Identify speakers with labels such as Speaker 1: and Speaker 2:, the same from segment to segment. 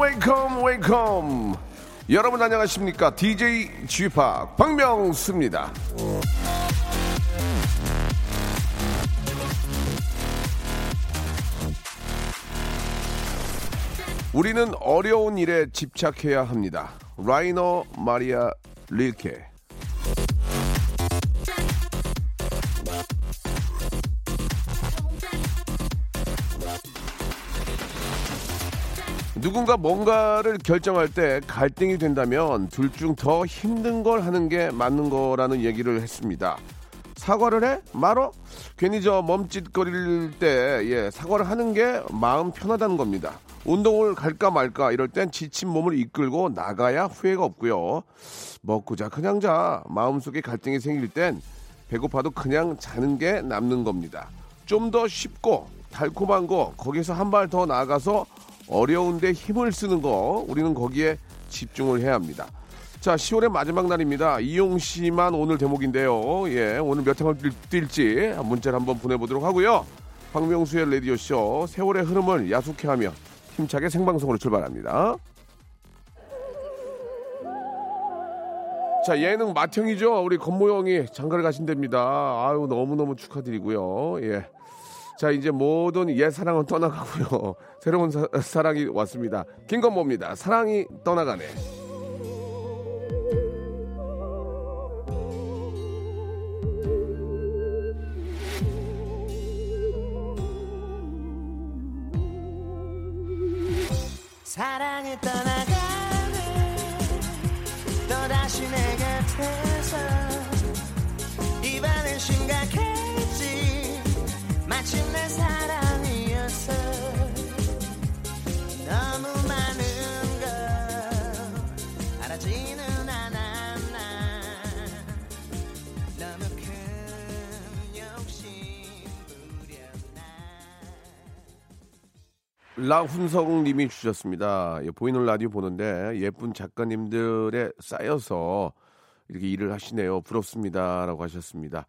Speaker 1: Wake up wake up 여러분 안녕하십니까 DJ p 박명수입니다 우리는 어려운 일에 집착해야 합니다 라이너 마리아 릴케 누군가 뭔가를 결정할 때 갈등이 된다면 둘 중 더 힘든 걸 하는 게 맞는 거라는 얘기를 했습니다. 사과를 해? 말어? 괜히 저 멈칫거릴 때 예, 사과를 하는 게 마음 편하다는 겁니다. 운동을 갈까 말까 이럴 땐 지친 몸을 이끌고 나가야 후회가 없고요. 먹고 자 그냥 자 마음속에 갈등이 생길 땐 배고파도 그냥 자는 게 남는 겁니다. 좀 더 쉽고 달콤한 거 거기서 한 발 더 나아가서 어려운데 힘을 쓰는 거 우리는 거기에 집중을 해야 합니다. 자, 10월의 마지막 날입니다. 이용 씨만 오늘 대목인데요. 예, 오늘 몇 뛸- 뛸지 문자를 한번 보내보도록 하고요. 박명수의 라디오 쇼 세월의 흐름을 야속해하며 힘차게 생방송으로 출발합니다. 자, 예능 맏형이죠. 우리 건모 형이 장가를 가신답니다. 아유, 너무너무 축하드리고요. 예. 자, 이제 모든 옛 사랑은 떠나가고요. 새로운 사, 사랑이 왔습니다. 김건모입니다. 사랑이 떠나가네.
Speaker 2: 사랑이 떠나가네 또다시 내 곁에서 이번엔 심각했지. 마침내 사랑이었어
Speaker 1: 라훈성 님이 주셨습니다. 예, 보이는 라디오 보는데 예쁜 작가님들에 쌓여서 이렇게 일을 하시네요. 부럽습니다. 라고 하셨습니다.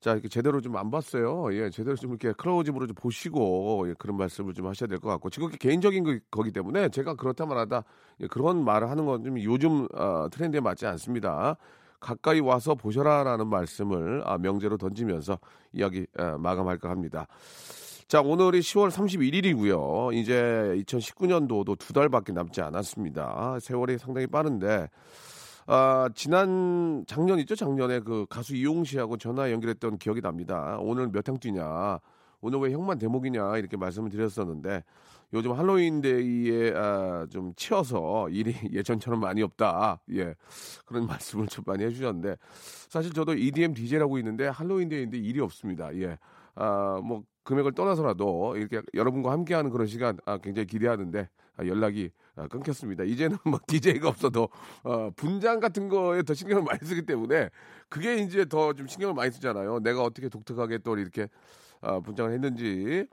Speaker 1: 자, 이렇게 제대로 좀 안 봤어요. 예, 제대로 좀 이렇게 클로즈으로 좀 보시고 예, 그런 말씀을 좀 하셔야 될 것 같고 지금 개인적인 거, 거기 때문에 제가 그렇다만 하다 예, 그런 말을 하는 건 좀 요즘 어, 트렌드에 맞지 않습니다. 가까이 와서 보셔라라는 말씀을 아, 명제로 던지면서 이야기 아, 마감할까 합니다. 자, 오늘이 10월 31일이고요. 이제 2019년도도 두 달밖에 남지 않았습니다. 세월이 상당히 빠른데, 아, 지난 작년 있죠? 작년에 그 가수 이용 씨하고 전화 연결했던 기억이 납니다. 오늘 몇항 뛰냐? 오늘 왜 형만 대목이냐? 이렇게 말씀을 드렸었는데, 요즘 할로윈데이에 아, 좀 치여서 일이 예전처럼 많이 없다. 예. 그런 말씀을 좀 많이 해주셨는데, 사실 저도 EDM DJ라고 있는데, 할로윈데이인데 일이 없습니다. 예. 아, 뭐, 금액을 떠나서라도 이렇게 여러분과 함께하는 그런 시간 아, 굉장히 기대하는데 아, 연락이 아, 끊겼습니다. 이제는 뭐 DJ가 없어도 어, 분장 같은 거에 더 신경을 많이 쓰기 때문에 그게 이제 더 좀 신경을 많이 쓰잖아요. 내가 어떻게 독특하게 또 이렇게 아, 분장을 했는지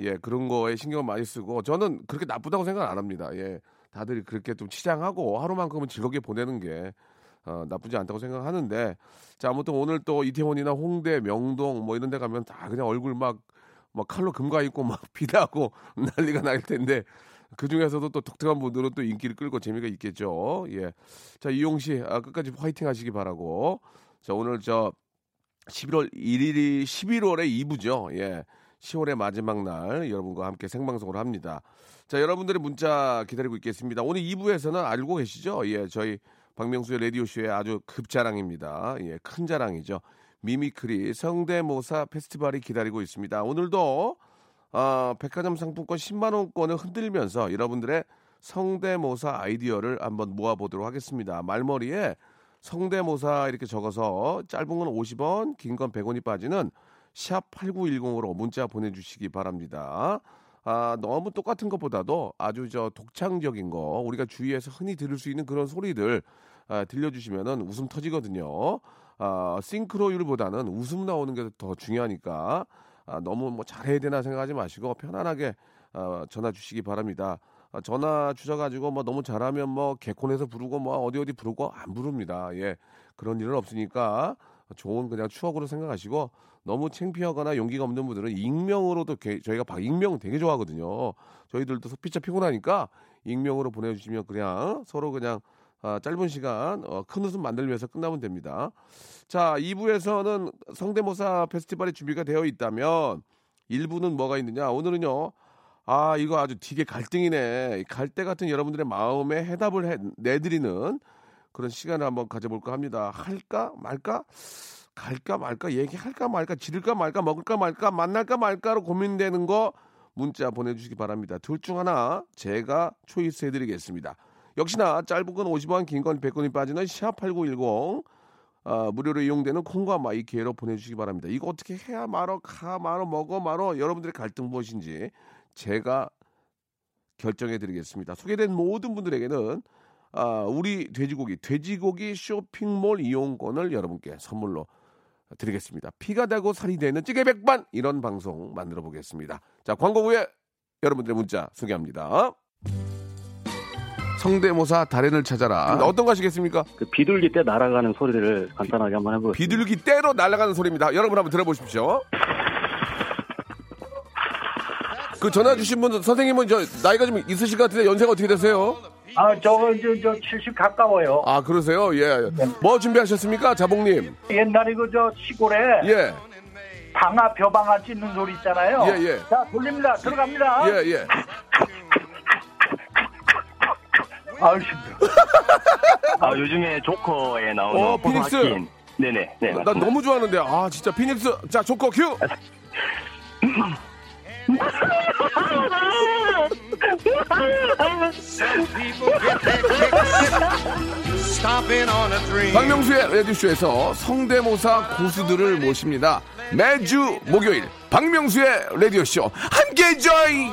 Speaker 1: 예 그런 거에 신경을 많이 쓰고 저는 그렇게 나쁘다고 생각 안 합니다. 예 다들 그렇게 좀 치장하고 하루만큼은 즐겁게 보내는 게 어, 나쁘지 않다고 생각하는데 자 아무튼 오늘 또 이태원이나 홍대, 명동 뭐 이런 데 가면 다 그냥 얼굴 막, 막 칼로 금가 있고 막 비다고 난리가 날 텐데 그 중에서도 또 독특한 분들은 또 인기를 끌고 재미가 있겠죠. 예. 자 이용 씨 아, 끝까지 화이팅 하시기 바라고 자 오늘 저 11월 1일이 11월의 2부죠. 예. 10월의 마지막 날 여러분과 함께 생방송을 합니다. 자, 여러분들의 문자 기다리고 있겠습니다. 오늘 2부에서는 알고 계시죠? 예, 저희 박명수의 라디오쇼의 아주 급자랑입니다. 예, 큰 자랑이죠. Mimicry 성대모사 페스티벌이 기다리고 있습니다. 오늘도 어, 백화점 상품권 10만 원권을 흔들면서 여러분들의 성대모사 아이디어를 한번 모아보도록 하겠습니다. 말머리에 성대모사 이렇게 적어서 짧은 건 50원, 긴 건 100원이 빠지는 샵 8910으로 문자 보내주시기 바랍니다. 아, 너무 똑같은 것보다도 아주 저 독창적인 거, 우리가 주위에서 흔히 들을 수 있는 그런 소리들 아, 들려주시면은 웃음 터지거든요. 아, 싱크로율보다는 웃음 나오는 게 더 중요하니까 아, 너무 뭐 잘해야 되나 생각하지 마시고 편안하게 어, 전화 주시기 바랍니다. 아, 전화 주셔가지고 뭐 너무 잘하면 뭐 개콘에서 부르고 뭐 어디 어디 부르고 안 부릅니다. 예 그런 일은 없으니까 좋은 그냥 추억으로 생각하시고 너무 창피하거나 용기가 없는 분들은 익명으로도 게- 저희가 박 익명 되게 좋아하거든요. 저희들도 피차 피곤하니까 익명으로 보내주시면 그냥 서로 그냥 아, 짧은 시간 어, 큰 웃음 만들기 위해서 끝나면 됩니다. 자 2부에서는 성대모사 페스티벌이 준비가 되어 있다면 1부는 뭐가 있느냐? 오늘은요 아 이거 아주 되게 갈등이네. 갈대 같은 여러분들의 마음에 해답을 해, 내드리는 그런 시간을 한번 가져볼까 합니다. 할까 말까? 갈까 말까? 얘기할까 말까? 지를까 말까? 먹을까 말까? 만날까 말까로 고민되는 거 문자 보내주시기 바랍니다. 둘 중 하나 제가 초이스 해드리겠습니다 역시나 짧은 건 50원 긴 건 100원이 빠지는 샵8910 아, 무료로 이용되는 콩과 마이키에로 보내주시기 바랍니다. 이거 어떻게 해야 말어, 가 말어, 먹어 말어 여러분들의 갈등 무엇인지 제가 결정해드리겠습니다. 소개된 모든 분들에게는 아, 우리 돼지고기 돼지고기 쇼핑몰 이용권을 여러분께 선물로 드리겠습니다. 피가 되고 살이 되는 찌개 백반 이런 방송 만들어 보겠습니다. 자 광고 후에 여러분들의 문자 소개합니다. 성대모사 달인을 찾아라. 어떤 거 하시겠습니까?
Speaker 3: 그 비둘기 때 날아가는 소리를 간단하게 한번 해보겠습니다.
Speaker 1: 비둘기 떼로 날아가는 소리입니다. 여러분 한번 들어보십시오. 그 전화 주신 분 선생님은 저 나이가 좀 있으실 것 같은데 연세가 어떻게 되세요?
Speaker 4: 아, 저거 이제 저70 가까워요.
Speaker 1: 아 그러세요? 예. 뭐 준비하셨습니까, 자봉님?
Speaker 4: 옛날에 그 저 시골에
Speaker 1: 예,
Speaker 4: 방아 벼방아 찢는 소리 있잖아요.
Speaker 1: 예, 예.
Speaker 4: 자, 돌립니다. 들어갑니다.
Speaker 1: 예, 예.
Speaker 4: 아우 힘들어.
Speaker 3: 아, 요즘에 조커에 나오는
Speaker 1: 어, 피닉스.
Speaker 3: 하킨. 네네. 네.
Speaker 1: 나
Speaker 3: 맞습니다.
Speaker 1: 너무 좋아하는데 아 진짜 피닉스 자 조커 큐. 박명수의 라디오쇼에서 성대모사 고수들을 모십니다. 매주 목요일 박명수의 라디오쇼 함께 join.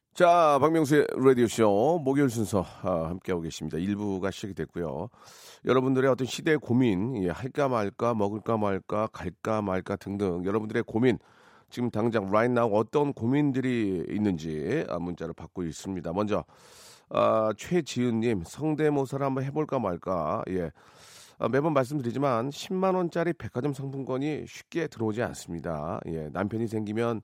Speaker 1: 자, 박명수의 라디오쇼 목요일 순서 아, 함께하고 계십니다. 1부가 시작이 됐고요. 여러분들의 어떤 시대의 고민, 예, 할까 말까, 먹을까 말까, 갈까 말까 등등 여러분들의 고민, 지금 당장 right now 어떤 고민들이 있는지 아, 문자를 받고 있습니다. 먼저 아, 최지은님 성대모사를 한번 해볼까 말까. 예. 아, 매번 말씀드리지만 10만 원짜리 백화점 상품권이 쉽게 들어오지 않습니다. 예, 남편이 생기면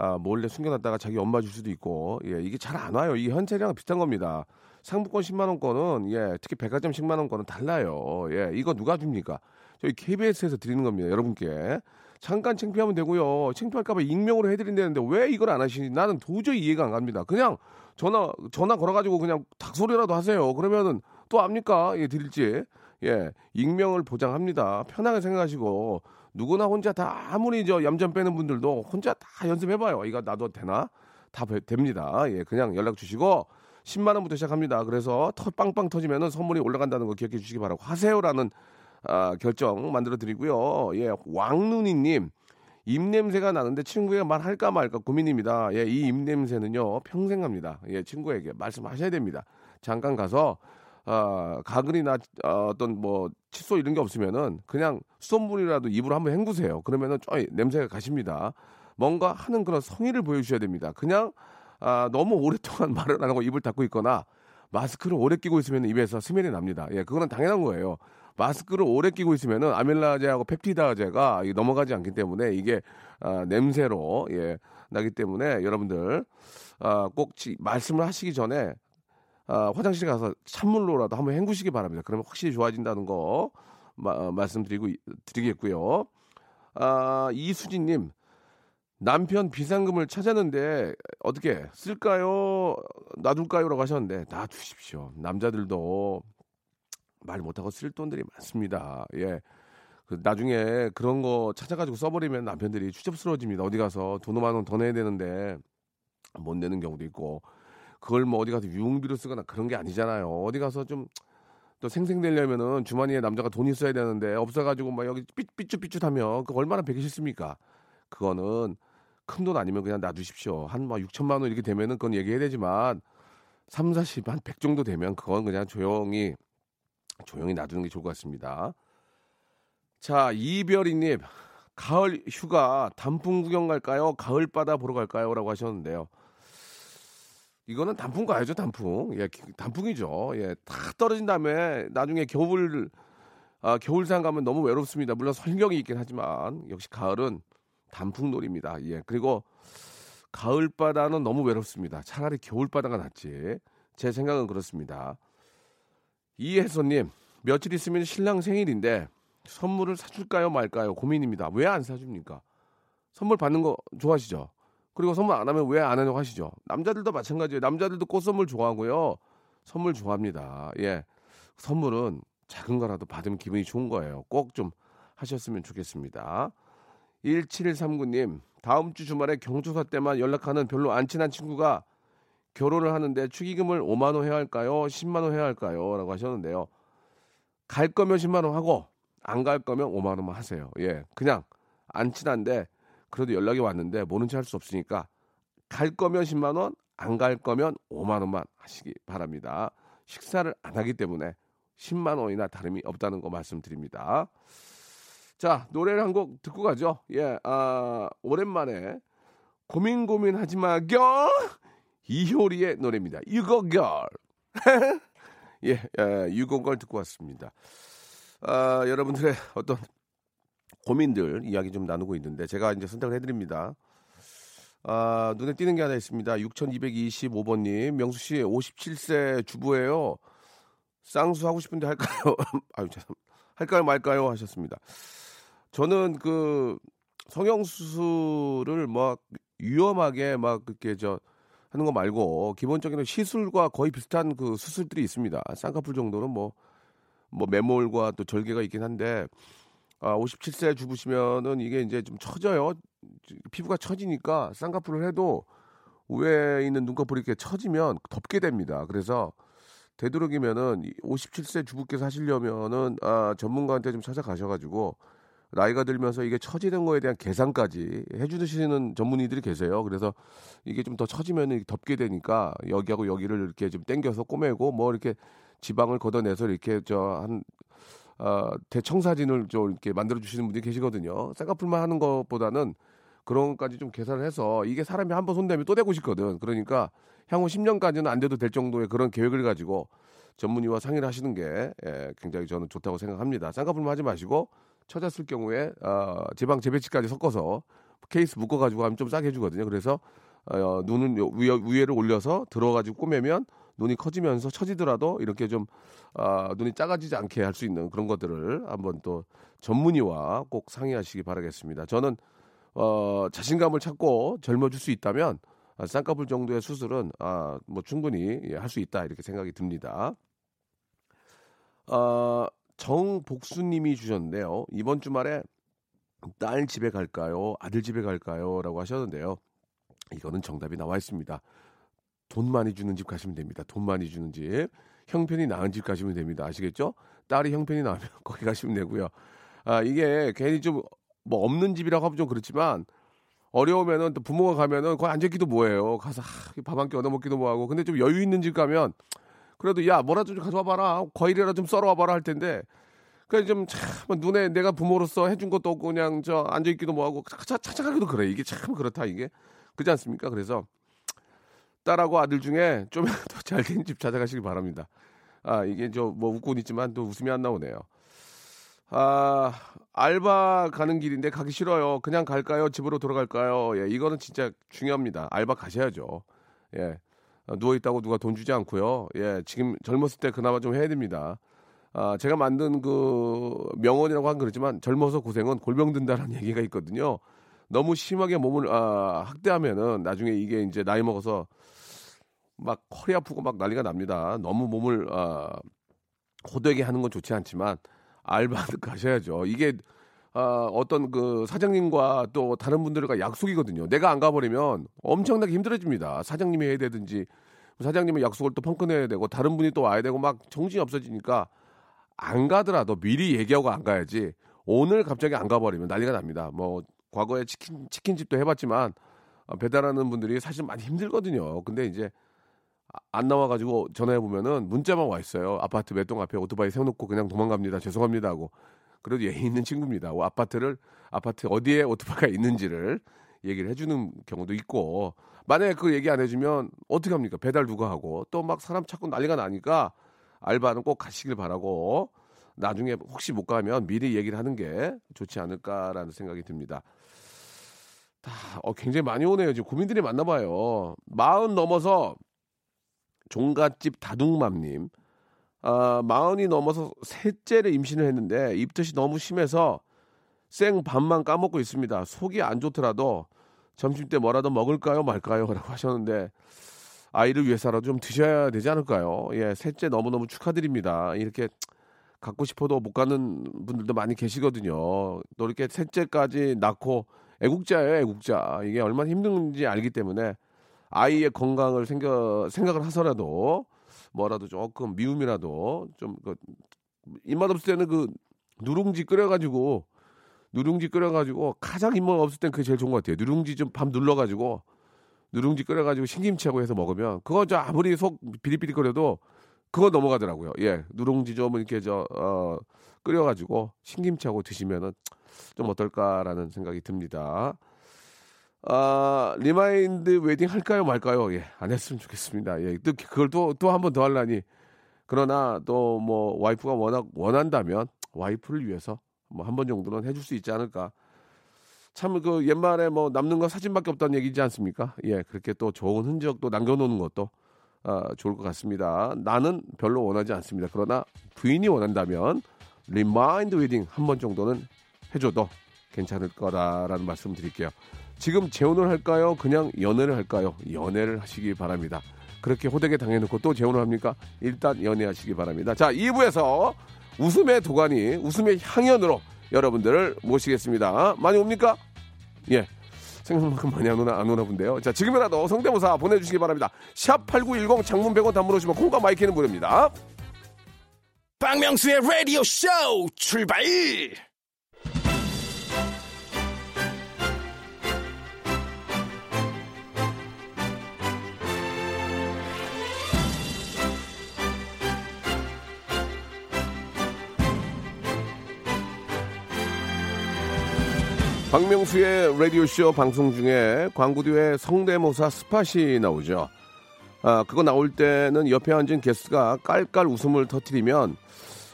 Speaker 1: 아, 몰래 숨겨놨다가 자기 엄마 줄 수도 있고, 예, 이게 잘 안 와요. 이 현찰이랑 비슷한 겁니다. 상품권 10만 원권은 예, 특히 백화점 10만 원권은 달라요. 예, 이거 누가 줍니까? 저희 KBS에서 드리는 겁니다. 여러분께 잠깐 창피하면 되고요. 창피할까봐 익명으로 해드린다는데 왜 이걸 안 하시니? 나는 도저히 이해가 안 갑니다. 그냥 전화 전화 걸어가지고 그냥 닭소리라도 하세요. 그러면은 또 압니까? 예, 드릴지. 예, 익명을 보장합니다. 편하게 생각하시고 누구나 혼자 다 아무리 저 얌전 빼는 분들도 혼자 다 연습해봐요. 이거 나도 되나? 다 배- 됩니다. 예, 그냥 연락 주시고 10만 원부터 시작합니다. 그래서 터 빵빵 터지면은 선물이 올라간다는 거 기억해 주시기 바라고 하세요라는 아, 결정 만들어 드리고요. 예, 왕눈이님 입냄새가 나는데 친구에게 말할까 말까 고민입니다. 예, 이 입냄새는요 평생 갑니다. 예, 친구에게 말씀하셔야 됩니다. 잠깐 가서 아, 가글이나 어, 어떤 뭐 칫솔 이런 게 없으면은 그냥 수돗물이라도 입으로 한번 헹구세요. 그러면은 좀 냄새가 가십니다. 뭔가 하는 그런 성의를 보여주셔야 됩니다. 그냥 아, 너무 오랫동안 말을 안 하고 입을 닫고 있거나 마스크를 오래 끼고 있으면 입에서 스멜이 납니다. 예, 그거는 당연한 거예요. 마스크를 오래 끼고 있으면은 아밀라제하고 펩티다제가 넘어가지 않기 때문에 이게 아, 냄새로 예, 나기 때문에 여러분들 아, 꼭 지- 말씀을 하시기 전에 아, 화장실 가서 찬물로라도 한번 헹구시기 바랍니다. 그러면 확실히 좋아진다는 거 마- 어, 말씀드리고 이- 드리겠고요. 아, 이수진님 남편 비상금을 찾았는데 어떻게 쓸까요? 놔둘까요?라고 하셨는데 놔두십시오. 남자들도 말 못하고 쓸 돈들이 많습니다. 예. 그 나중에 그런 거 찾아가지고 써버리면 남편들이 추접스러워집니다. 어디 가서 돈 5만 원 더 내야 되는데 못 내는 경우도 있고 그걸 뭐 어디 가서 유흥비로 쓰거나 그런 게 아니잖아요. 어디 가서 좀 또 생생되려면은 주머니에 남자가 돈 있어야 되는데 없어가지고 막 여기 삐, 삐쭉삐쭉하면 그거 얼마나 베기 싫습니까? 그거는 큰 돈 아니면 그냥 놔두십시오. 한막 6천만 원 이렇게 되면은 그건 얘기해야 되지만 3, 40, 한 100 정도 되면 그건 그냥 조용히 조용히 놔두는 게 좋을 것 같습니다. 자, 이별이님, 가을 휴가 단풍 구경 갈까요? 가을 바다 보러 갈까요? 라고 하셨는데요. 이거는 단풍 가야죠, 단풍. 예, 기- 단풍이죠. 예, 탁 떨어진 다음에 나중에 겨울, 아, 겨울산 가면 너무 외롭습니다. 물론 설경이 있긴 하지만 역시 가을은 단풍놀이입니다. 예, 그리고 가을 바다는 너무 외롭습니다. 차라리 겨울 바다가 낫지. 제 생각은 그렇습니다. 이혜선님, 며칠 있으면 신랑 생일인데 선물을 사줄까요 말까요 고민입니다. 왜 안 사줍니까? 선물 받는 거 좋아하시죠? 그리고 선물 안 하면 왜 안 하냐고 하시죠? 남자들도 마찬가지예요. 남자들도 꽃 선물 좋아하고요. 선물 좋아합니다. 예. 선물은 작은 거라도 받으면 기분이 좋은 거예요. 꼭 좀 하셨으면 좋겠습니다. 1739님, 다음 주 주말에 경조사 때만 연락하는 별로 안 친한 친구가 결혼을 하는데 축의금을 5만 원 해야 할까요? 10만 원 해야 할까요? 라고 하셨는데요. 갈 거면 10만 원 하고 안 갈 거면 5만 원만 하세요. 예. 그냥 안 친한데 그래도 연락이 왔는데 모른 체 할 수 없으니까 갈 거면 10만 원, 안 갈 거면 5만 원만 하시기 바랍니다. 식사를 안 하기 때문에 10만 원이나 다름이 없다는 거 말씀드립니다. 자, 노래를 한 곡 듣고 가죠. 예, 아, 오랜만에 고민 고민 하지 마, 겨! 이효리의 노래입니다. 유고걸. 예, 예, 유고걸 듣고 왔습니다. 아, 여러분들의 어떤 고민들 이야기 좀 나누고 있는데 제가 이제 선택을 해드립니다. 아, 눈에 띄는 게 하나 있습니다. 6225번님, 명수 씨 57세 주부예요. 쌍수 하고 싶은데 할까요? 아유, 죄송. 할까요 말까요 하셨습니다. 저는 그 성형수술을 막 위험하게 막 그렇게 저 하는 거 말고 기본적인 시술과 거의 비슷한 그 수술들이 있습니다. 쌍꺼풀 정도는 뭐, 뭐 매몰과 또 절개가 있긴 한데 아, 57세 주부시면은 이게 이제 좀 처져요. 피부가 처지니까 쌍꺼풀을 해도 위에 있는 눈꺼풀이 이렇게 처지면 덮게 됩니다. 그래서 되도록이면은 57세 주부께서 하시려면은 아, 전문가한테 좀 찾아가셔가지고 나이가 들면서 이게 처지는 거에 대한 계산까지 해주시는 전문의들이 계세요. 그래서 이게 좀 더 처지면 덮게 되니까 여기하고 여기를 이렇게 좀 당겨서 꼬매고 뭐 이렇게 지방을 걷어내서 이렇게 저 한 어, 대청사진을 좀 이렇게 만들어 주시는 분들이 계시거든요. 쌍꺼풀만 하는 것보다는 그런 것까지 좀 계산을 해서 이게 사람이 한 번 손대면 또 대고 싶거든. 그러니까 향후 10년까지는 안 돼도 될 정도의 그런 계획을 가지고 전문의와 상의를 하시는 게 예, 굉장히 저는 좋다고 생각합니다. 쌍꺼풀만 하지 마시고 처졌을 경우에 어, 지방 재배치까지 섞어서 케이스 묶어가지고 하면 좀 싸게 해주거든요. 그래서 어, 눈은 요- 위에, 위에를 올려서 들어가지고 꼬매면 눈이 커지면서 처지더라도 이렇게 좀 아, 눈이 작아지지 않게 할 수 있는 그런 것들을 한번 또 전문의와 꼭 상의하시기 바라겠습니다. 저는 어, 자신감을 찾고 젊어질 수 있다면 아, 쌍꺼풀 정도의 수술은 아, 뭐 충분히 예, 할수 있다 이렇게 생각이 듭니다. 어, 정복수님이 주셨는데요. 이번 주말에 딸 집에 갈까요? 아들 집에 갈까요? 라고 하셨는데요. 이거는 정답이 나와 있습니다. 돈 많이 주는 집 가시면 됩니다. 돈 많이 주는 집. 형편이 나은 집 가시면 됩니다. 아시겠죠? 딸이 형편이 나으면 거기 가시면 되고요. 아, 이게 괜히 좀 뭐 없는 집이라고 하면 좀 그렇지만 어려우면은 또 부모가 가면은 거기 앉아있기도 뭐해요. 가서 밥 한 끼 얻어먹기도 뭐하고. 근데 좀 여유 있는 집 가면 그래도 야 뭐라도 좀 가져와 봐라. 과일이라도 좀 썰어와 봐라 할 텐데 그냥 좀 참 눈에 내가 부모로서 해준 것도 없고 그냥 저 앉아있기도 뭐하고 찾아, 찾아가기도 그래. 이게 참 그렇다 이게. 그렇지 않습니까? 그래서 딸하고 아들 중에 좀 더 잘된 집 찾아가시기 바랍니다. 아, 이게 저 뭐 웃고는 있지만 또 웃음이 안 나오네요. 아, 알바 가는 길인데 가기 싫어요. 그냥 갈까요? 집으로 돌아갈까요? 예, 이거는 진짜 중요합니다. 알바 가셔야죠. 예. 어, 누워 있다고 누가 돈 주지 않고요. 예, 지금 젊었을 때 그나마 좀 해야 됩니다. 아, 제가 만든 그 명언이라고 한 그렇지만 젊어서 고생은 골병 든다라는 얘기가 있거든요. 너무 심하게 몸을 아, 학대하면은 나중에 이게 이제 나이 먹어서 막 허리 아프고 막 난리가 납니다. 너무 몸을 아, 호되게 하는 건 좋지 않지만 알바를 가셔야죠. 이게 아, 어떤 그 사장님과 또 다른 분들과 약속이거든요. 내가 안 가버리면 엄청나게 힘들어집니다. 사장님이 해야 되든지 사장님의 약속을 또 펑크내야 되고 다른 분이 또 와야 되고 막 정신이 없어지니까 안 가더라도 미리 얘기하고 안 가야지 오늘 갑자기 안 가버리면 난리가 납니다. 뭐 과거에 치킨 치킨집도 해봤지만 어, 배달하는 분들이 사실 많이 힘들거든요. 근데 이제 아- 안 나와가지고 전화해 보면은 문자만 와 있어요. 아파트 몇 동 앞에 오토바이 세워놓고 그냥 도망갑니다. 죄송합니다 하고 그래도 예의 있는 친구입니다. 뭐 아파트를 아파트 어디에 오토바이가 있는지를 얘기를 해주는 경우도 있고 만약에 그걸 얘기 안 해주면 어떻게 합니까? 배달 누가 하고 또 막 사람 찾고 난리가 나니까 알바는 꼭 가시길 바라고 나중에 혹시 못 가면 미리 얘기를 하는 게 좋지 않을까라는 생각이 듭니다. 다 어, 굉장히 많이 오네요. 지금 고민들이 많나 봐요. 마흔 넘어서 종갓집 다둥맘님. 아, 마흔이 넘어서 셋째를 임신을 했는데 입덧이 너무 심해서 생 밥만 까먹고 있습니다. 속이 안 좋더라도 점심 때 뭐라도 먹을까요 말까요? 라고 하셨는데 아이를 위해서라도 좀 드셔야 되지 않을까요? 예, 셋째 너무너무 축하드립니다. 이렇게 갖고 싶어도 못 가는 분들도 많이 계시거든요. 또 이렇게 셋째까지 낳고 애국자예요, 애국자. 이게 얼마나 힘든지 알기 때문에 아이의 건강을 생겨, 생각을 하서라도 뭐라도 조금 미움이라도 좀 그 입맛 없을 때는 그 누룽지 끓여가지고 누룽지 끓여가지고 가장 입맛 없을 땐 그게 제일 좋은 것 같아요. 누룽지 좀밥 눌러가지고 누룽지 끓여가지고 신김치하고 해서 먹으면 그거 저 아무리 속 비릿비릿거려도 그거 넘어가더라고요. 예, 누룽지 좀 이렇게 저 어, 끓여가지고 신김치하고 드시면은 좀 어떨까라는 생각이 듭니다. 아, remind wedding 할까요 말까요? 예, 안 했으면 좋겠습니다. 예, 또 그걸 또 또 한 번 더 하려니 그러나 또 뭐 와이프가 워낙 원한다면 와이프를 위해서 뭐 한 번 정도는 해줄 수 있지 않을까. 참 그 옛말에 뭐 남는 거 사진밖에 없다는 얘기지 않습니까? 예, 그렇게 또 좋은 흔적도 남겨놓는 것도 아, 좋을 것 같습니다. 나는 별로 원하지 않습니다. 그러나 부인이 원한다면 remind wedding 한 번 정도는 해줘도 괜찮을 거다라는 말씀 드릴게요. 지금 재혼을 할까요? 그냥 연애를 할까요? 연애를 하시기 바랍니다. 그렇게 호되게 당해놓고 또 재혼을 합니까? 일단 연애하시기 바랍니다. 자, 2부에서 웃음의 도가니, 웃음의 향연으로 여러분들을 모시겠습니다. 많이 옵니까? 예. 생각만큼 많이 안 오나, 안 오나 본데요. 자, 지금이라도 성대모사 보내주시기 바랍니다. 샵 8910 장문 100원 단문 오시면 콩과 마이키는 무료입니다.
Speaker 5: 박명수의 라디오 쇼 출발
Speaker 1: 박명수의 라디오쇼 방송 중에 광고 뒤에 성대모사 스팟이 나오죠. 아, 그거 나올 때는 옆에 앉은 게스트가 깔깔 웃음을 터트리면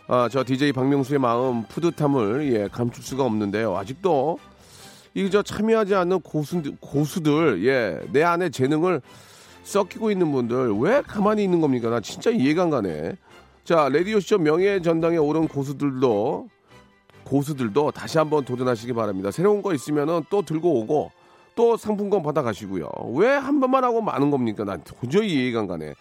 Speaker 1: 아, 저 DJ 박명수의 마음 푸듯함을 예, 감출 수가 없는데요. 아직도 이저 참여하지 않는 고수들, 고수들 예, 내 안에 재능을 썩히고 있는 분들 왜 가만히 있는 겁니까? 나 진짜 이해가 안 가네. 자, 라디오쇼 명예 전당에 오른 고수들도 고수들도 다시 한번 도전하시기 바랍니다. 새로운 거 있으면은 또 들고 오고 또 상품권 받아 가시고요. 왜 한 번만 하고 마는 겁니까? 난 도저히 이해가 안 가네.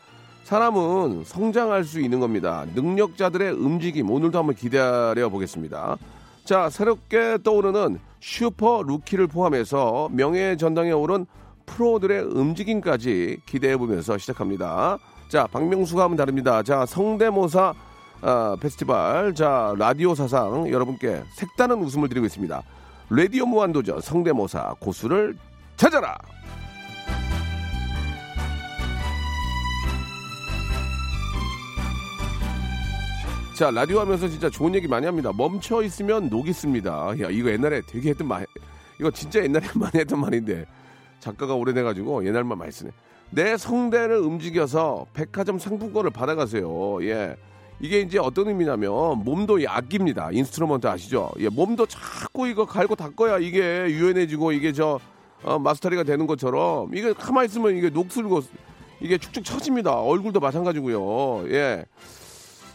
Speaker 1: 사람은 성장할 수 있는 겁니다. 능력자들의 움직임 오늘도 한번 기다려 보겠습니다. 자, 새롭게 떠오르는 슈퍼 루키를 포함해서 명예 전당에 오른 프로들의 움직임까지 기대해 보면서 시작합니다. 자, 박명수가 하면 다릅니다. 자, 성대모사 아, 페스티벌 자 라디오 사상 여러분께 색다른 웃음을 드리고 있습니다. 라디오 무한도전 성대모사 고수를 찾아라. 자 라디오 하면서 진짜 좋은 얘기 많이 합니다. 멈춰 있으면 녹이 습니다. 야 이거 옛날에 되게 했던 말, 이거 진짜 옛날에 많이 했던 말인데 작가가 오래돼가지고 옛날만 많이 쓰네. 내 성대를 움직여서 백화점 상품권을 받아가세요. 예. 이게 이제 어떤 의미냐면 몸도 아낍니다. instrument 아시죠? 예, 몸도 자꾸 이거 갈고 닦아야 이게 유연해지고 이게 저 어, mastery가 되는 것처럼 이게 가만히 있으면 이게 녹슬고 이게 축축 처집니다. 얼굴도 마찬가지고요. 예.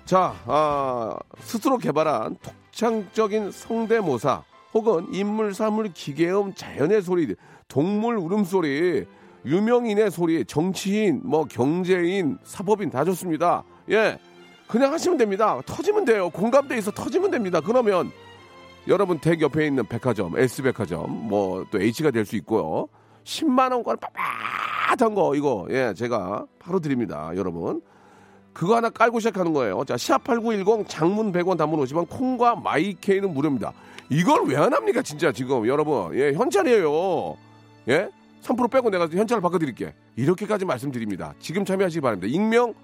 Speaker 1: 자, 아, 스스로 개발한 독창적인 성대모사 혹은 인물, 사물, 기계음, 자연의 소리, 동물 울음소리, 유명인의 소리, 정치인, 뭐 경제인, 사법인 다 좋습니다. 예. 그냥 하시면 됩니다. 터지면 돼요. 공감대 있어 터지면 됩니다. 그러면 여러분 댁 옆에 있는 백화점, S백화점, 뭐 또 H가 될 수 있고요. 10만 원권 빳빳한 거 이거 예 제가 바로 드립니다, 여러분. 그거 하나 깔고 시작하는 거예요. 자, 샵8910 장문 100원 단문 50원 콩과 마이케이는 무료입니다. 이걸 왜 안 합니까, 진짜 지금 여러분. 예, 현찰이에요. 예? 3% 빼고 내가 현찰을 바꿔드릴게. 이렇게까지 말씀드립니다. 지금 참여하시기 바랍니다. 익명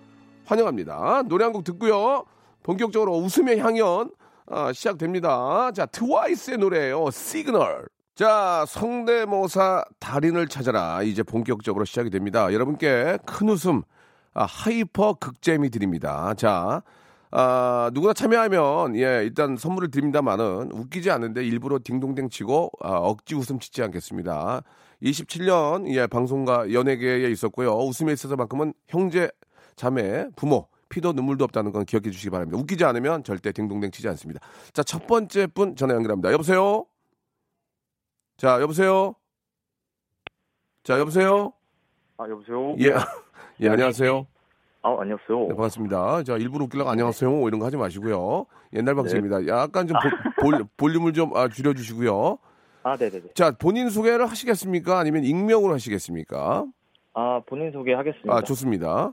Speaker 1: 환영합니다. 노래 한 곡 듣고요. 본격적으로 웃음의 향연 아, 시작됩니다. 자, 트와이스의 노래예요. 시그널. 자, 성대모사 달인을 찾아라. 이제 본격적으로 시작이 됩니다. 여러분께 큰 웃음, 아, hyper 극재미 드립니다. 자, 아, 누구나 참여하면, 예, 일단 선물을 드립니다만은 웃기지 않은데 일부러 딩동댕 치고, 아, 억지 웃음 치지 않겠습니다. 27년, 예, 방송과 연예계에 있었고요. 웃음에 있어서만큼은 형제, 자매, 부모, 피도 눈물도 없다는 건 기억해 주시기 바랍니다. 웃기지 않으면 절대 딩동댕 치지 않습니다. 자, 첫 번째 분 전화 연결합니다. 여보세요? 자, 여보세요? 자, 여보세요?
Speaker 6: 아 여보세요.
Speaker 1: 예. 예, 안녕하세요.
Speaker 6: 아 안녕하세요.
Speaker 1: 네, 반갑습니다. 자, 일부러 웃기려고 안녕하세요. 이런 거 하지 마시고요. 옛날 방식입니다. 약간 좀 볼, 볼, 볼륨을 좀 아, 줄여주시고요.
Speaker 6: 아 네네네.
Speaker 1: 자, 본인 소개를 하시겠습니까? 아니면 익명으로 하시겠습니까?
Speaker 6: 아 본인 소개하겠습니다.
Speaker 1: 아, 좋습니다.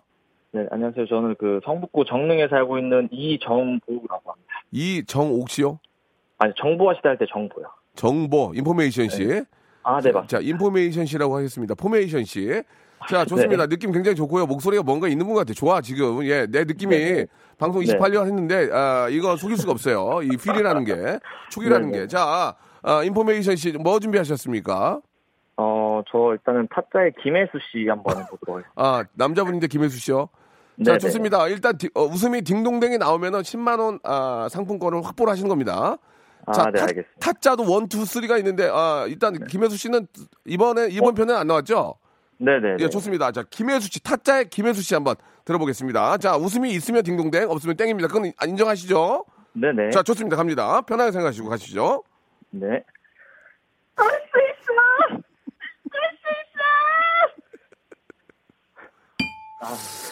Speaker 6: 네 안녕하세요. 저는 그 성북구 정릉에 살고 있는 이정보라고 합니다.
Speaker 1: 이정옥 씨요?
Speaker 6: 아니 정보화 시대 할때 정보요.
Speaker 1: 정보, 인포메이션 씨.
Speaker 6: 아네 맞습니다.
Speaker 1: 자, information 씨라고 하겠습니다. formation 씨. 자, 좋습니다. 느낌 굉장히 좋고요. 목소리가 뭔가 있는 분 같아. 좋아, 지금. 예, 내 느낌이
Speaker 6: 네.
Speaker 1: 방송 28년 했는데, 아, 이거 속일 수가 없어요. 이 feel이라는 게, 촉이라는
Speaker 6: 네,
Speaker 1: 게.
Speaker 6: 네.
Speaker 1: 자, 아, information 씨, 뭐 준비하셨습니까?
Speaker 6: 어 저 일단은 타짜의 김혜수 씨 한번 보도록 하겠습니다.
Speaker 1: 아, 남자분인데 김혜수 씨요. 자. 좋습니다. 일단 디- 어, 웃음이 딩동댕이 나오면은 10만 원 아, 상품권을 확보를 하시는 겁니다.
Speaker 6: 아,
Speaker 1: 자,
Speaker 6: 네,
Speaker 1: 타,
Speaker 6: 알겠습니다. 네.
Speaker 1: 타짜도 one, two, three가 있는데 아, 일단 김혜수 씨는 이번에 이번 편에 안 나왔죠?
Speaker 6: 네 네.
Speaker 1: 예, 좋습니다. 자, 김혜수 씨, 타짜의 김혜수 씨 한번 들어보겠습니다. 자, 웃음이 있으면 딩동댕, 없으면 땡입니다. 그건 인- 인정하시죠?
Speaker 6: 네 네.
Speaker 1: 자, 좋습니다. 갑니다. 편하게 생각하시고 가시죠.
Speaker 6: 네.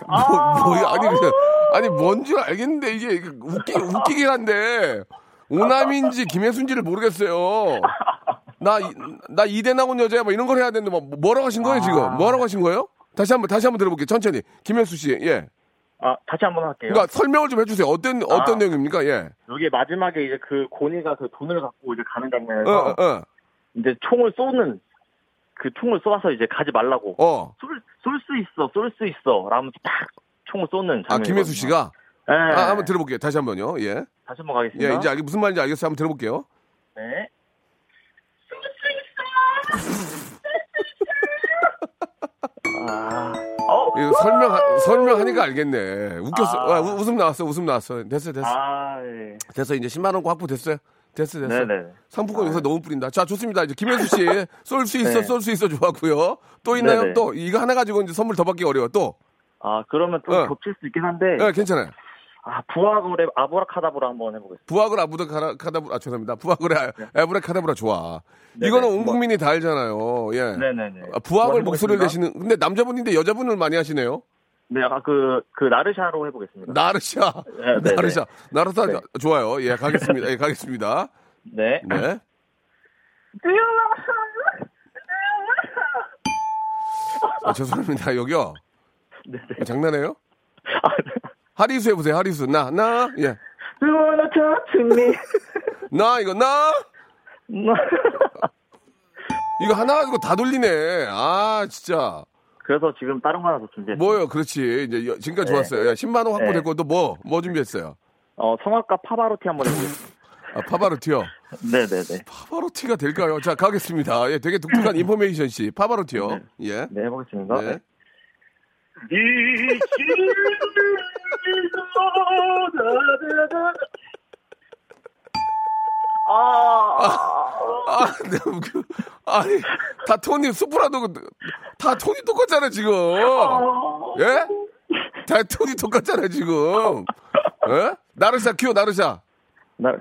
Speaker 1: 뭐, 뭐야, 아니, 그, 아니, 뭔 줄 알겠는데, 이게 웃기, 웃기긴 한데, 오남인지 김혜순지를 모르겠어요. 나, 이- 나 이대 나온 여자야, 뭐 이런 걸 해야 되는데, 뭐, 뭐라고 하신 거예요, 지금? 뭐라고 하신 거예요? 다시 한 번, 다시 한번 들어볼게요. 천천히. 김혜수 씨, 예.
Speaker 6: 아 다시 한번 할게요.
Speaker 1: 그러니까 설명을 좀 해주세요. 어떤, 어떤
Speaker 6: 아.
Speaker 1: 내용입니까? 예.
Speaker 6: 여기 마지막에 이제 그 고니가 그 돈을 갖고 이제 가는
Speaker 1: 어,
Speaker 6: 장면에서
Speaker 1: 어, 어.
Speaker 6: 이제 총을 쏘는 그 총을 쏘아서 이제 가지 말라고
Speaker 1: 어.
Speaker 6: 쏠수 있어 쏠 수 있어 라면서 딱 총을 쏘는
Speaker 1: 아,
Speaker 6: 장면
Speaker 1: 김혜수 씨가?
Speaker 6: 네.
Speaker 1: 아, 한번 들어볼게요. 다시 한 번요. 예.
Speaker 6: 다시 한 번 가겠습니다
Speaker 1: 예, 이제 알겠, 무슨 말인지 알겠어요. 한번 들어볼게요.
Speaker 6: 네. 아, 어,
Speaker 1: 이거 설명, 설명하니까 알겠네. 웃겼어.
Speaker 6: 아.
Speaker 1: 아, 우- 웃음 나왔어, 웃음 나왔어. 됐어, 됐어.
Speaker 6: 아, 예.
Speaker 1: 됐어. 이제 10만 원 확보 됐어요. 됐어, 됐어.
Speaker 6: 네네.
Speaker 1: 상품권 여기서 너무 뿌린다. 자, 좋습니다. 이제 김혜수 씨, 쏠 수 있어,
Speaker 6: 네.
Speaker 1: 쏠수 있어 좋았고요. 또 있나요?
Speaker 6: 네네.
Speaker 1: 또, 이거 하나 가지고 이제 선물 더 받기 어려워. 또.
Speaker 6: 아, 그러면 좀
Speaker 1: 어.
Speaker 6: 겹칠 수 있긴 한데,
Speaker 1: 예, 괜찮아요.
Speaker 6: 아, 부하거래 아보라카다브라 한번 해보겠습니다.
Speaker 1: 부학을 아부다 카다브라, 아, 죄송합니다. 부학을 아- 아브라 카다브라 좋아.
Speaker 6: 네네.
Speaker 1: 이거는 온
Speaker 6: 뭐-
Speaker 1: 국민이 다 알잖아요. 예.
Speaker 6: 네네네.
Speaker 1: 아, 부학을
Speaker 6: 뭐
Speaker 1: 목소리를. 내시는, 근데 남자분인데 여자분을 많이 하시네요.
Speaker 6: 네, 아까 그, 그, 나르샤로 해보겠습니다.
Speaker 1: 나르샤.
Speaker 6: 네, 네,
Speaker 1: 나르샤. 나르샤.
Speaker 6: 네.
Speaker 1: 좋아요. 예, 가겠습니다. 예, 가겠습니다.
Speaker 6: 네.
Speaker 1: 네. 아, 죄송합니다. 여기요.
Speaker 6: 네 네.
Speaker 1: 장난해요?
Speaker 6: 아, 네.
Speaker 1: 하리수 해보세요. 하리수. 나, 나. 예.
Speaker 6: Me?
Speaker 1: 나, 이거, 나.
Speaker 6: 뭐.
Speaker 1: 이거 하나 가지고 다 돌리네. 아, 진짜.
Speaker 6: 그래서 지금 다른 거 하나 더 준비했어요.
Speaker 1: 뭐요? 그렇지. 이제 여- 지금까지
Speaker 6: 네.
Speaker 1: 좋았어요. 예, 10만원
Speaker 6: 네.
Speaker 1: 확보됐고, 또 뭐, 뭐 준비했어요?
Speaker 6: 어, 성악가 파바로티 한번 해보겠습니다.
Speaker 1: 아, 파바로티요.
Speaker 6: 네네네.
Speaker 1: 파바로티가 될까요? 자, 가겠습니다. 예, 되게 독특한 인포메이션 씨. 파바로티요. 예.
Speaker 6: 네, 해보겠습니다.
Speaker 1: 네. 아, 네, 그, 아니, 다 톤이, 소프라노, 다 톤이 똑같잖아, 지금. 예? 다 톤이 똑같잖아, 지금. 예? 나르샤, 큐, 나르샤.
Speaker 6: 나,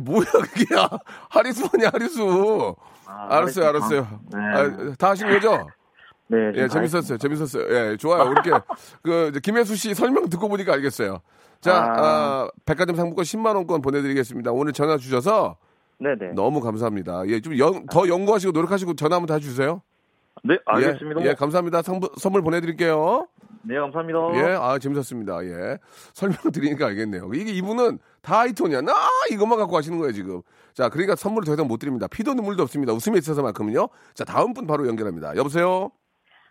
Speaker 1: 뭐야, 그게. 아, 하리수 아니야, 하리수.
Speaker 6: 아,
Speaker 1: 알았어요. 알았어요.
Speaker 6: 네.
Speaker 1: 아, 다 하신 거죠?
Speaker 6: 네,
Speaker 1: 예, 재밌었어요. 재밌었어요. 예, 좋아요. 이렇게, 그, 김혜수 씨 설명 듣고 보니까 알겠어요. 자,
Speaker 6: 아.
Speaker 1: 아, 백화점 상품권 10만 원권 보내드리겠습니다. 오늘 전화 주셔서
Speaker 6: 네네.
Speaker 1: 너무 감사합니다. 예, 좀 연, 더 연구하시고 노력하시고 전화 한번 다시 주세요.
Speaker 6: 네, 알겠습니다.
Speaker 1: 예, 예, 감사합니다. 선물, 선물 보내드릴게요.
Speaker 6: 네, 감사합니다.
Speaker 1: 예, 아, 재밌었습니다. 예. 설명 드리니까 알겠네요. 이게 이분은 다 하이톤이야. 나 이것만 갖고 하시는 거예요, 지금. 자, 그러니까 선물을 더 이상 못 드립니다. 피도 눈물도 없습니다. 웃음에 있어서만큼은요. 자, 다음 분 바로 연결합니다. 여보세요?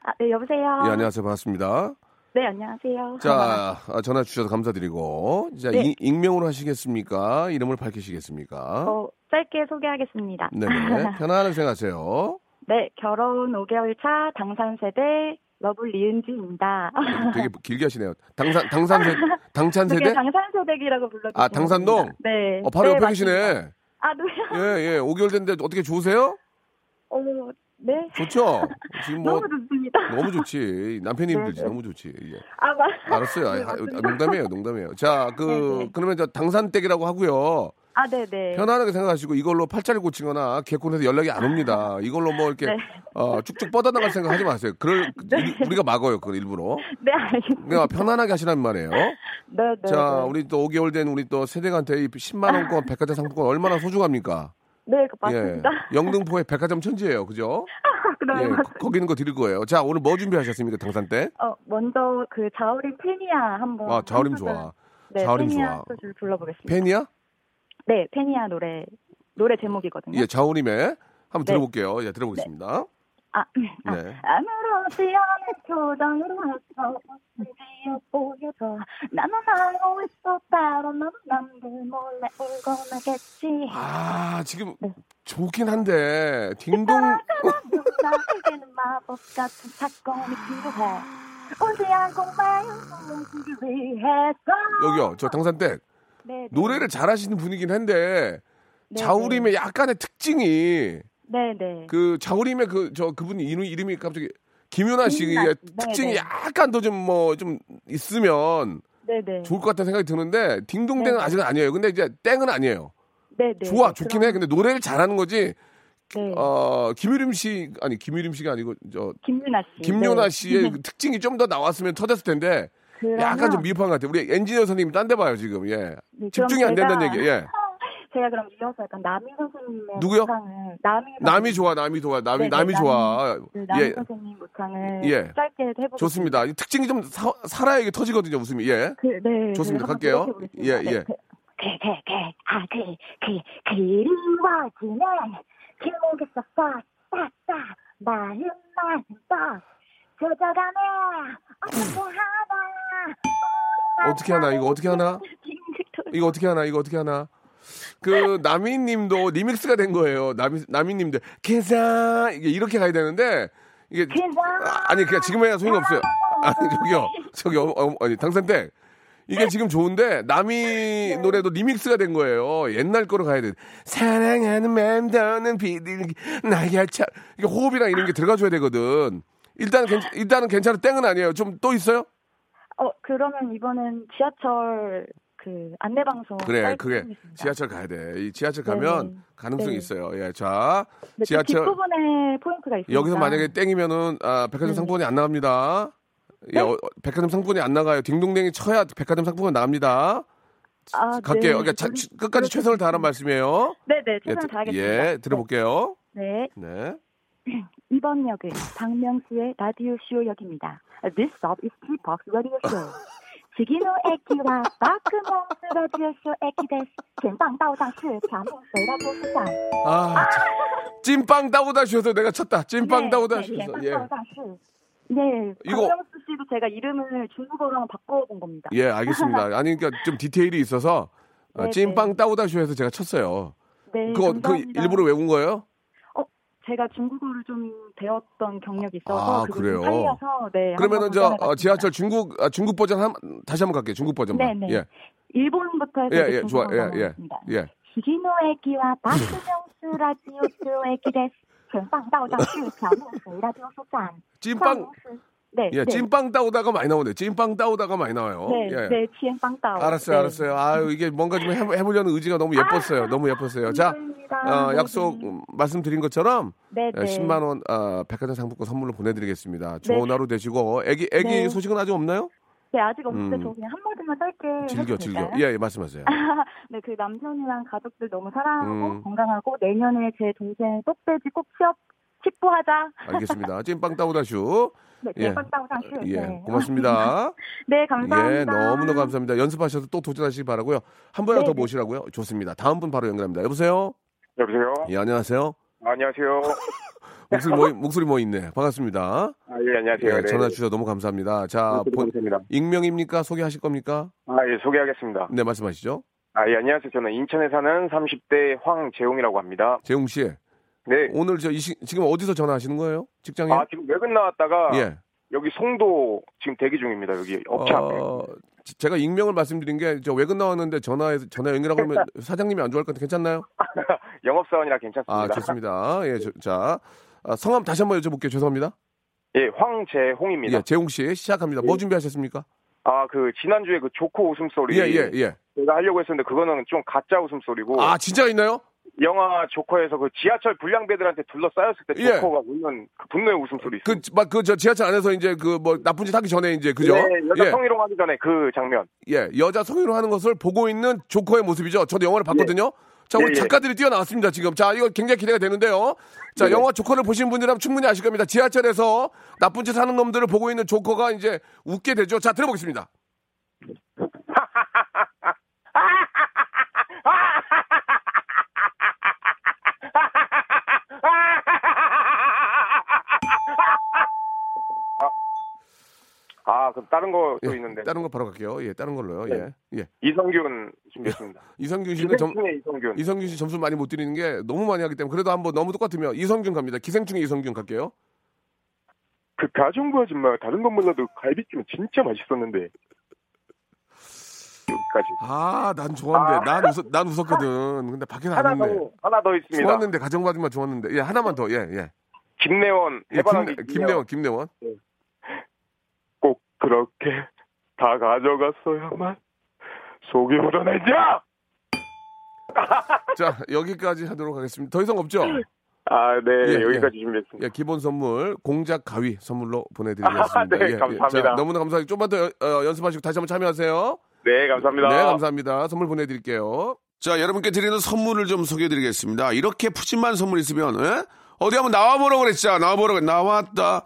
Speaker 7: 아, 네, 여보세요.
Speaker 1: 예, 안녕하세요. 반갑습니다.
Speaker 7: 네, 안녕하세요.
Speaker 1: 자, 아, 전화 주셔서 감사드리고. 자,
Speaker 7: 네.
Speaker 1: 이- 익명으로 하시겠습니까? 이름을 밝히시겠습니까?
Speaker 7: 어, 짧게 소개하겠습니다.
Speaker 1: 네네. 편안하게 생각하세요.
Speaker 7: 네, 결혼 5개월 차 당산 새댁 lovely 은지입니다.
Speaker 1: 되게 길게 하시네요. 당산, 당산새,
Speaker 7: 당찬새댁? 당산 새댁이라고 불러주시면
Speaker 1: 아, 당산동?
Speaker 7: 네.
Speaker 1: 어, 바로
Speaker 7: 네,
Speaker 1: 옆에
Speaker 7: 맞습니다.
Speaker 1: 계시네.
Speaker 7: 아, 네.
Speaker 1: 예, 예. 5개월 됐는데 어떻게 좋으세요?
Speaker 7: 어, 네.
Speaker 1: 좋죠? 지금 뭐.
Speaker 7: 너무 좋습니다.
Speaker 1: 너무 좋지. 남편이
Speaker 7: 네,
Speaker 1: 힘들지.
Speaker 7: 네.
Speaker 1: 너무 좋지. 예.
Speaker 7: 아, 맞
Speaker 1: 알았어요. 아,
Speaker 7: 네,
Speaker 1: 아. 농담이에요. 농담이에요. 자, 그,
Speaker 7: 네, 네.
Speaker 1: 그러면 저 당산댁이라고 하고요.
Speaker 7: 아, 네, 네.
Speaker 1: 편안하게 생각하시고 이걸로 팔자를 고치거나 개콘에서 연락이 안 옵니다. 이걸로 뭐 이렇게
Speaker 7: 네.
Speaker 1: 어, 쭉쭉 뻗어나갈 생각 하지 마세요. 그럴 일- 우리가 막어요. 그걸 일부러.
Speaker 7: 네, 알겠습니다.
Speaker 1: 그러니까 편안하게 하시란 말이에요.
Speaker 7: 네, 네.
Speaker 1: 자,
Speaker 7: 네.
Speaker 1: 우리 또 5개월 된 우리 또 세대한테 이 10만 원권 백화점 상품권 얼마나 소중합니까?
Speaker 7: 네, 그 맞습니다.
Speaker 1: 예. 영등포의 백화점 천지예요. 그죠?
Speaker 7: 그러면
Speaker 1: 예. 거- 거기 있는 거 드릴 거예요. 자, 오늘 뭐 준비하셨습니까? 당산 때?
Speaker 7: 어, 먼저 그 자우림 페니아 한번
Speaker 1: 아, 자우림
Speaker 7: 한
Speaker 1: 좋아.
Speaker 7: 네,
Speaker 1: 자우림
Speaker 7: 페니아
Speaker 1: 좋아.
Speaker 7: 한 소절 불러보겠습니다.
Speaker 1: 팬이야?
Speaker 7: 네, 페니아 노래 노래 제목이거든요.
Speaker 1: 예, 자우림의 한번
Speaker 7: 네.
Speaker 1: 들어볼게요. 예, 들어보겠습니다.
Speaker 7: 아, 아,
Speaker 1: 네.
Speaker 7: 아무렇지 않은 표정으로 왔어 지어 보여줘 나는 알고 있어 따로 너는 남들 몰래 울고 나겠지
Speaker 1: 아, 지금
Speaker 7: 네.
Speaker 1: 좋긴 한데 딩동
Speaker 7: 나에게는 마법 같은 사건이 필요해 오지 않고 주기 위해서
Speaker 1: 여기요. 저 당산댁
Speaker 7: 네, 네.
Speaker 1: 노래를 잘하시는 분이긴 한데
Speaker 7: 네,
Speaker 1: 자우림의 약간의 특징이
Speaker 7: 네, 네.
Speaker 1: 그 자우림의 그 저 그분이 이름 이름이 갑자기 김윤아 씨의
Speaker 7: 김윤아, 네,
Speaker 1: 특징이
Speaker 7: 네.
Speaker 1: 약간 더 좀 뭐 좀 있으면
Speaker 7: 네, 네.
Speaker 1: 좋을 것 같다는 생각이 드는데 딩동댕은
Speaker 7: 네, 네.
Speaker 1: 아직은 아니에요. 근데 이제 땡은 아니에요.
Speaker 7: 네, 네.
Speaker 1: 좋아
Speaker 7: 네,
Speaker 1: 좋긴
Speaker 7: 그럼-
Speaker 1: 해. 근데 노래를 잘하는 거지.
Speaker 7: 네.
Speaker 1: 어 김유림 씨 아니 김유림 씨가 아니고 저
Speaker 7: 김윤아 씨.
Speaker 1: 김윤아
Speaker 7: 네.
Speaker 1: 씨의 그 특징이 좀 더 나왔으면 터졌을 텐데
Speaker 7: 그러면
Speaker 1: 약간 좀 미흡한 것 같아요. 우리 엔지니어 선생님 딴 데 봐요 지금. 예.
Speaker 7: 네,
Speaker 1: 집중이 안 된다는
Speaker 7: 제가-
Speaker 1: 얘기. 예.
Speaker 7: 제가 그럼 이어서 약간 남희 선생님의
Speaker 1: 누구요?
Speaker 7: 모창을 남희
Speaker 1: 남이 좋아, 남이 좋아, 남이
Speaker 7: 네, 네,
Speaker 1: 남이 좋아.
Speaker 7: 네, 남희
Speaker 1: 예,
Speaker 7: 선생님 모창을
Speaker 1: 예.
Speaker 7: 짧게 해보겠습니다.
Speaker 1: 좋습니다. 이 특징이 좀 사, 살아야 이게 터지거든요, 웃음이. 예.
Speaker 7: 그, 네,
Speaker 1: 좋습니다.
Speaker 7: 그
Speaker 1: 갈게요.
Speaker 7: 노력해보겠습니다.
Speaker 1: 예,
Speaker 7: 네,
Speaker 1: 예.
Speaker 7: 그, 그, 그, 그, 아, 그, 그, 그리워지는 길목에서 싹, 싹, 싹, 마음, 마음, 싹, 젖어가네, 어떻게 하나,
Speaker 1: 어떻게 하나, 이거 어떻게 하나? 이거 어떻게 하나? 이거 어떻게 하나? 그 남이님도 리믹스가 된 거예요. 남이 남이님도 계산 이게 이렇게 가야 되는데 이게. 아, 아니 그냥 지금 해야 소용이 없어요. 아니 저기요, 저기 어, 어, 아니 당산댁 이게 지금 좋은데 나미 노래도 리믹스가 된 거예요. 옛날 거로 가야 돼. 사랑하는 맘도는 비둘기 나야 참 이게 호흡이랑 이런 게 들어가줘야 되거든. 일단 괜 일단은 괜찮은 땡은 아니에요. 좀 또 있어요?
Speaker 7: 어, 그러면 이번엔 지하철 그 안내 방송.
Speaker 1: 그래,
Speaker 7: 짧게
Speaker 1: 그게
Speaker 7: 해보겠습니다.
Speaker 1: 지하철 가야 돼. 이 지하철
Speaker 7: 네,
Speaker 1: 가면
Speaker 7: 네.
Speaker 1: 가능성이
Speaker 7: 네.
Speaker 1: 있어요. 예, 자,
Speaker 7: 네,
Speaker 1: 지하철
Speaker 7: 그 뒷부분에 포인트가 있습니다.
Speaker 1: 여기서 만약에 땡이면은 아, 백화점
Speaker 7: 네.
Speaker 1: 상품권이 안 나갑니다. 예, 어, 백화점 상품권이 안 나가요. 딩동댕이 쳐야 백화점 상품권 나갑니다.
Speaker 7: 아,
Speaker 1: 갈게요.
Speaker 7: 네.
Speaker 1: 그러니까 자, 치- 끝까지 최선을 다하는 말씀이에요.
Speaker 7: 네, 네,
Speaker 1: 예,
Speaker 7: 최선을
Speaker 1: 드-
Speaker 7: 다하겠습니다.
Speaker 1: 예, 들어볼게요.
Speaker 7: 네.
Speaker 1: 네.
Speaker 7: 이번 역은 박명수의 라디오 쇼 역입니다. This stop is T-Box Radio Show. 次の駅はバックモンスラジオショー駅です。前方到达是茶木水ラジオ车站。
Speaker 1: 아, 찐- 찐빵 따오다 쉬어서 내가 쳤다. 찐빵 따오다
Speaker 7: 네,
Speaker 1: 쉬어서.
Speaker 7: 前方
Speaker 1: 예.
Speaker 7: 到达是 네,
Speaker 1: 이거-
Speaker 7: 박명수 씨도 제가 이름을 중국어로 한번 바꿔본 겁니다.
Speaker 1: 예, 알겠습니다. 아니 그러니까 좀 디테일이 있어서 어,
Speaker 7: 네,
Speaker 1: 찐빵
Speaker 7: 네.
Speaker 1: 따오다 쉬어서 제가 쳤어요.
Speaker 7: 네,
Speaker 1: 그거 그
Speaker 7: 감사합니다.
Speaker 1: 일부러 외운 거예요?
Speaker 7: 어, 제가 중국어를 좀 배웠던 경력이 있어서
Speaker 1: 아,
Speaker 7: 그걸
Speaker 1: 그래요?
Speaker 7: 좀 살려서 네.
Speaker 1: 그러면은
Speaker 7: 한번
Speaker 1: 저
Speaker 7: 도전해봤습니다.
Speaker 1: 어, 지하철 중국 아, 중국 버전 한 다시 한번 갈게요. 중국 버전만.
Speaker 7: 네, 네.
Speaker 1: 예.
Speaker 7: 일본부터 해서
Speaker 1: 예,
Speaker 7: 이제
Speaker 1: 예, 좋아.
Speaker 7: 중국어로
Speaker 1: 예, 예.
Speaker 7: 가겠습니다.
Speaker 1: 예.
Speaker 7: 次の駅はバックモンスラジオショー駅です。前方到达是小木水ラジオ车站。
Speaker 1: 찐빵
Speaker 7: 네,
Speaker 1: 예,
Speaker 7: 네.
Speaker 1: 찐빵 따오다가 많이 나오네. 찐빵 따오다가 많이 나와요.
Speaker 7: 네,
Speaker 1: 예.
Speaker 7: 네, 치엔빵 따오.
Speaker 1: 알았어요,
Speaker 7: 네.
Speaker 1: 알았어요. 아유, 이게 뭔가 좀 해보, 해보려는 의지가 너무 예뻤어요. 너무 예뻤어요. 자. 어, 약속 음, 말씀드린 것처럼
Speaker 7: 네,
Speaker 1: 예,
Speaker 7: 네.
Speaker 1: 10만 원 어, 백화점 상품권 선물로 보내드리겠습니다.
Speaker 7: 네.
Speaker 1: 좋은 하루 되시고 애기 애기
Speaker 7: 네.
Speaker 1: 소식은 아직 없나요?
Speaker 7: 네, 아직 없는데
Speaker 1: 음.
Speaker 7: 저 그냥 한마디만 짧게
Speaker 1: 즐겨 즐겨. 예, 예 말씀하세요.
Speaker 7: 네, 그 남편이랑 가족들 너무 사랑하고
Speaker 1: 음.
Speaker 7: 건강하고 내년에 제 동생 똑돼지 꼭 취업 치뽀하자.
Speaker 1: 알겠습니다. 찐빵 따오다슈.
Speaker 7: 네,
Speaker 1: 예.
Speaker 7: 찐빵 따오다슈.
Speaker 1: 예,
Speaker 7: 네.
Speaker 1: 고맙습니다.
Speaker 7: 네, 감사합니다.
Speaker 1: 예, 너무너무 감사합니다. 연습하셔서 또 도전하시기 바라고요. 한 분이라도 더
Speaker 7: 네, 네.
Speaker 1: 모시라고요. 좋습니다. 다음 분 바로 연결합니다. 여보세요?
Speaker 8: 여보세요?
Speaker 1: 예, 안녕하세요.
Speaker 8: 안녕하세요.
Speaker 1: 목소리 뭐, 목소리 뭐 있네. 반갑습니다.
Speaker 8: 아, 예, 안녕하세요.
Speaker 1: 예,
Speaker 8: 네.
Speaker 1: 전화 주셔서 너무 감사합니다. 자, 본,
Speaker 8: 감사합니다.
Speaker 1: 익명입니까? 소개하실 겁니까?
Speaker 8: 아, 예, 소개하겠습니다.
Speaker 1: 네, 말씀하시죠.
Speaker 8: 아, 예, 안녕하세요. 저는 인천에 사는 30대 황재용이라고 합니다.
Speaker 1: 재웅 씨.
Speaker 8: 네.
Speaker 1: 오늘 저이 시- 지금 어디서 전화하시는 거예요? 직장에?
Speaker 8: 아, 지금 외근 나왔다가
Speaker 1: 예.
Speaker 8: 여기 송도 지금 대기 중입니다. 여기 업체 앞에.
Speaker 1: 어, 지- 제가 익명을 말씀드린 게 저 외근 나왔는데 전화해 전화 연결하고 그러면 사장님이 안 좋아할 것 같은데 괜찮나요?
Speaker 8: 영업사원이라 괜찮습니다.
Speaker 1: 아, 좋습니다. 예, 저- 자. 아, 성함 다시 한번 여쭤볼게요. 죄송합니다.
Speaker 8: 예, 황재홍입니다.
Speaker 1: 예, 재웅 씨 시작합니다. 뭐 준비하셨습니까?
Speaker 8: 아, 그 지난주에 그 조코 웃음소리
Speaker 1: 예, 예, 예.
Speaker 8: 제가 하려고 했었는데 그거는 좀 가짜 웃음소리고
Speaker 1: 아, 진짜가 있나요?
Speaker 8: 영화 조커에서 그 지하철 불량배들한테 둘러싸였을 때
Speaker 1: 예.
Speaker 8: 조커가 웃는 그 분노의 웃음소리 있어요.
Speaker 1: 그, 막, 그, 저 지하철 안에서 이제 그 뭐 나쁜 짓 하기 전에 이제, 그죠?
Speaker 8: 네, 여자
Speaker 1: 예,
Speaker 8: 성희롱 하기 전에 그 장면.
Speaker 1: 예, 여자 성희롱 하는 것을 보고 있는 조커의 모습이죠. 저도 영화를 봤거든요. 자, 우리
Speaker 8: 예, 예.
Speaker 1: 작가들이 뛰어나왔습니다, 지금. 자, 이거 굉장히 기대가 되는데요. 자,
Speaker 8: 네.
Speaker 1: 영화 조커를 보신 분들이라면 충분히 아실 겁니다. 지하철에서 나쁜 짓 하는 놈들을 보고 있는 조커가 이제 웃게 되죠. 자, 들어보겠습니다.
Speaker 8: 아, 그럼 다른 거또
Speaker 1: 예,
Speaker 8: 있는데.
Speaker 1: 다른 거 바로 갈게요. 예, 다른 걸로요.
Speaker 8: 네.
Speaker 1: 예, 예.
Speaker 8: 이성균 준비했습니다.
Speaker 1: 이성균 씨는 점,
Speaker 8: 이성균.
Speaker 1: 이성균 씨 점수 많이 못 드리는 게 너무 많이 하기 때문에 그래도 한번 너무 똑같으면 이성균 갑니다. 기생충의 이성균 갈게요.
Speaker 8: 그 가정부 아줌마 다른 건 몰라도 갈비찜은 진짜 맛있었는데. 여기까지.
Speaker 1: 아, 난 좋았는데. 난, 웃었, 난 웃었거든. 근데 밖에서 안
Speaker 8: 하나 더
Speaker 1: 웃네.
Speaker 8: 하나 더 있습니다.
Speaker 1: 좋았는데, 가정받으면 좋았는데. 예, 하나만 더. 예, 예.
Speaker 8: 김내원
Speaker 1: 예, 김, 김내원, 김내원.
Speaker 8: 꼭 그렇게 다 가져갔어야만 속이 우러내자.
Speaker 1: 자, 여기까지 하도록 하겠습니다. 더 이상 없죠?
Speaker 8: 아, 네
Speaker 1: 예,
Speaker 8: 여기까지 준비했습니다.
Speaker 1: 예, 기본 선물, 공작 가위 선물로 보내드리겠습니다.
Speaker 8: 네,
Speaker 1: 예, 예.
Speaker 8: 감사합니다.
Speaker 1: 자, 너무나 감사하고 좀만 더 어, 연습하시고 다시 한번 참여하세요.
Speaker 8: 네, 감사합니다.
Speaker 1: 네, 감사합니다. 선물 보내드릴게요. 자, 여러분께 드리는 선물을 좀 소개해드리겠습니다. 이렇게 푸짐한 선물 있으면, 예? 어디 한번 나와보라고 그랬죠? 나와보라고 나왔다.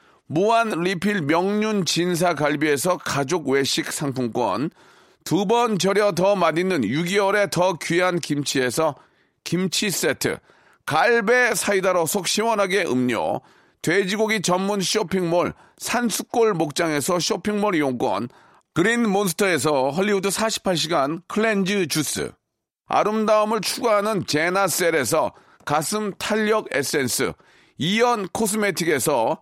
Speaker 1: 무한 리필 명륜 진사 갈비에서 가족 외식 상품권, 두 번 절여 더 맛있는 6개월에 더 귀한 김치에서 김치 세트, 갈배 사이다로 속 시원하게 음료, 돼지고기 전문 쇼핑몰 산수골 목장에서 쇼핑몰 이용권, 그린 몬스터에서 헐리우드 48시간 cleanse 주스, 아름다움을 추구하는 제나셀에서 가슴 탄력 에센스, 이연 코스메틱에서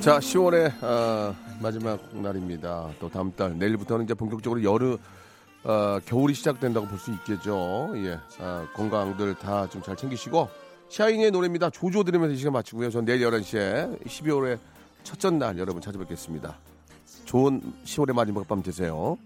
Speaker 1: 자, 10월의 어, 마지막 날입니다. 또 다음 달 내일부터는 이제 본격적으로 여름 어, 겨울이 시작된다고 볼 수 있겠죠. 예, 아, 건강들 다 좀 잘 챙기시고 샤이니의 노래입니다. 조조 들으면서 이 시간 마치고요. 전 내일 11시에 12월의 첫째 날 여러분 찾아뵙겠습니다. 좋은 10월의 마지막 밤 되세요.